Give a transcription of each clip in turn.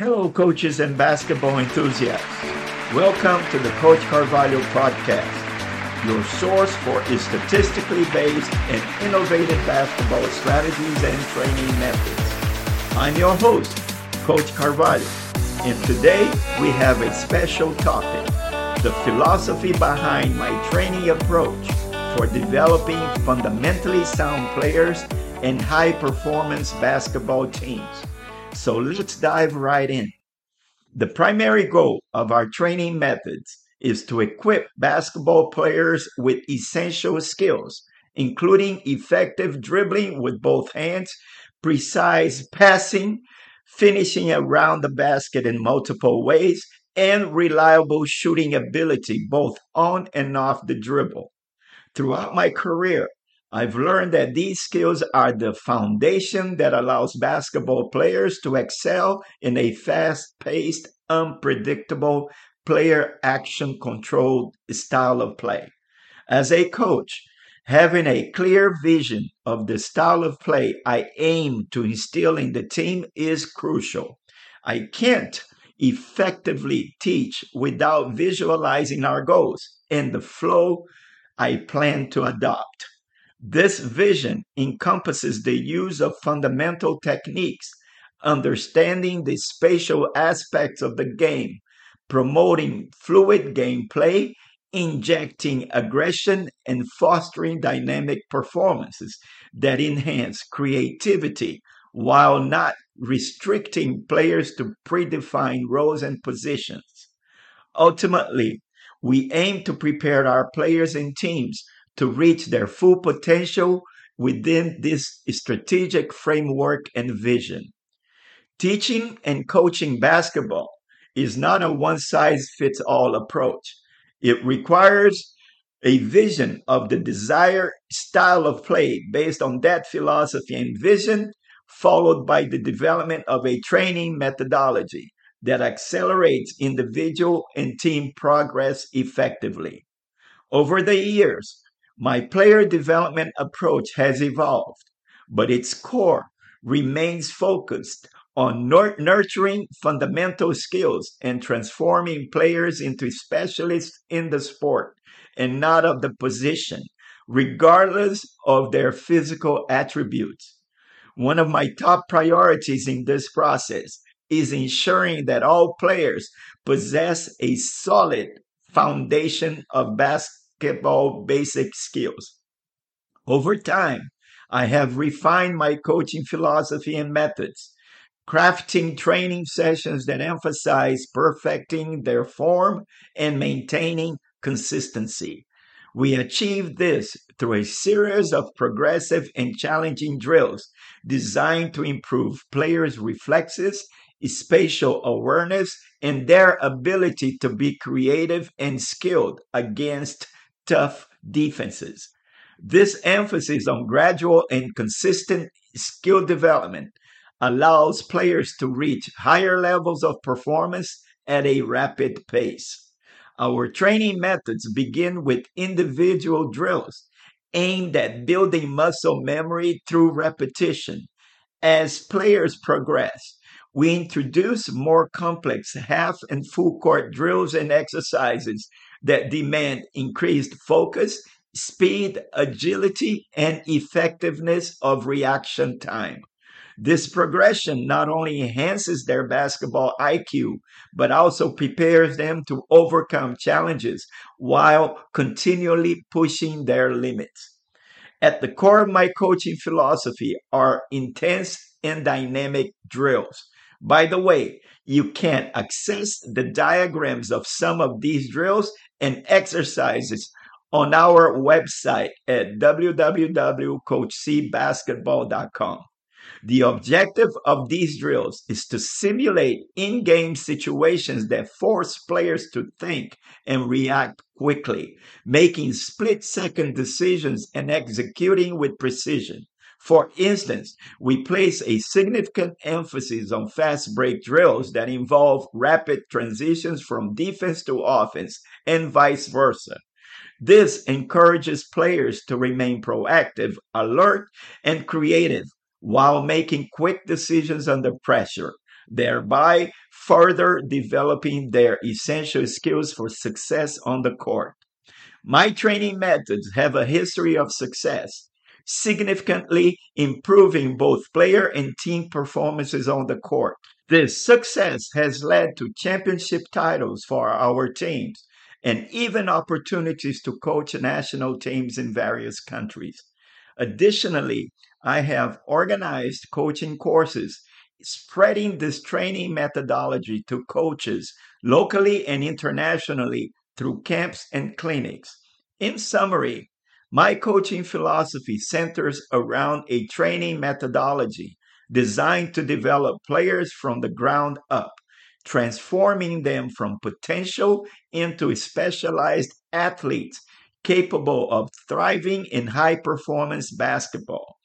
Hello, coaches and basketball enthusiasts. Welcome to the Coach Carvalho podcast, your source for statistically based and innovative basketball strategies and training methods. I'm your host, Coach Carvalho, and today we have a special topic the philosophy behind my training approach for developing fundamentally sound players and high performance basketball teams. So let's dive right in. The primary goal of our training methods is to equip basketball players with essential skills, including effective dribbling with both hands, precise passing, finishing around the basket in multiple ways, and reliable shooting ability both on and off the dribble. Throughout my career, I've learned that these skills are the foundation that allows basketball players to excel in a fast paced, unpredictable, player action controlled style of play. As a coach, having a clear vision of the style of play I aim to instill in the team is crucial. I can't effectively teach without visualizing our goals and the flow I plan to adopt. This vision encompasses the use of fundamental techniques, understanding the spatial aspects of the game, promoting fluid gameplay, injecting aggression, and fostering dynamic performances that enhance creativity while not restricting players to predefined roles and positions. Ultimately, we aim to prepare our players and teams to reach their full potential within this strategic framework and vision. Teaching and coaching basketball is not a one size fits all approach. It requires a vision of the desired style of play based on that philosophy and vision, followed by the development of a training methodology that accelerates individual and team progress effectively. Over the years, my player development approach has evolved, but its core remains focused on nurturing fundamental skills and transforming players into specialists in the sport and not of the position, regardless of their physical attributes. One of my top priorities in this process is ensuring that all players possess a solid foundation of basketball basketball basic skills. Over time, I have refined my coaching philosophy and methods, crafting training sessions that emphasize perfecting their form and maintaining consistency. We achieve this through a series of progressive and challenging drills designed to improve players' reflexes, spatial awareness, and their ability to be creative and skilled against tough defenses. This emphasis on gradual and consistent skill development allows players to reach higher levels of performance at a rapid pace. Our training methods begin with individual drills aimed at building muscle memory through repetition. As players progress, we introduce more complex half and full court drills and exercises that demand increased focus, speed, agility, and effectiveness of reaction time. This progression not only enhances their basketball IQ, but also prepares them to overcome challenges while continually pushing their limits. At the core of my coaching philosophy are intense and dynamic drills. By the way, you can access the diagrams of some of these drills and exercises on our website at www.coachcbasketball.com. The objective of these drills is to simulate in game situations that force players to think and react quickly, making split second decisions and executing with precision. For instance, we place a significant emphasis on fast break drills that involve rapid transitions from defense to offense and vice versa. This encourages players to remain proactive, alert, and creative while making quick decisions under pressure, thereby further developing their essential skills for success on the court. My training methods have a history of success, significantly improving both player and team performances on the court. This success has led to championship titles for our teams and even opportunities to coach national teams in various countries. Additionally, I have organized coaching courses spreading this training methodology to coaches locally and internationally through camps and clinics. In summary, my coaching philosophy centers around a training methodology designed to develop players from the ground up, transforming them from potential into specialized athletes capable of thriving in high performance basketball.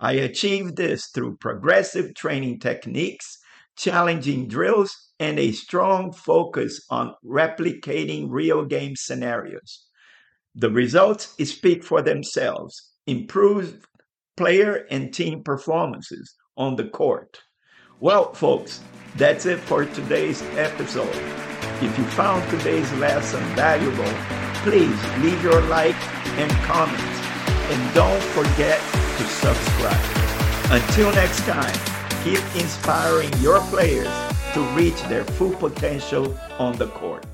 I achieve this through progressive training techniques, challenging drills, and a strong focus on replicating real game scenarios. The results speak for themselves improved player and team performances on the court. Well, folks, that's it for today's episode. If you found today's lesson valuable, please leave your like and comment. And don't forget to subscribe. Until next time, keep inspiring your players to reach their full potential on the court.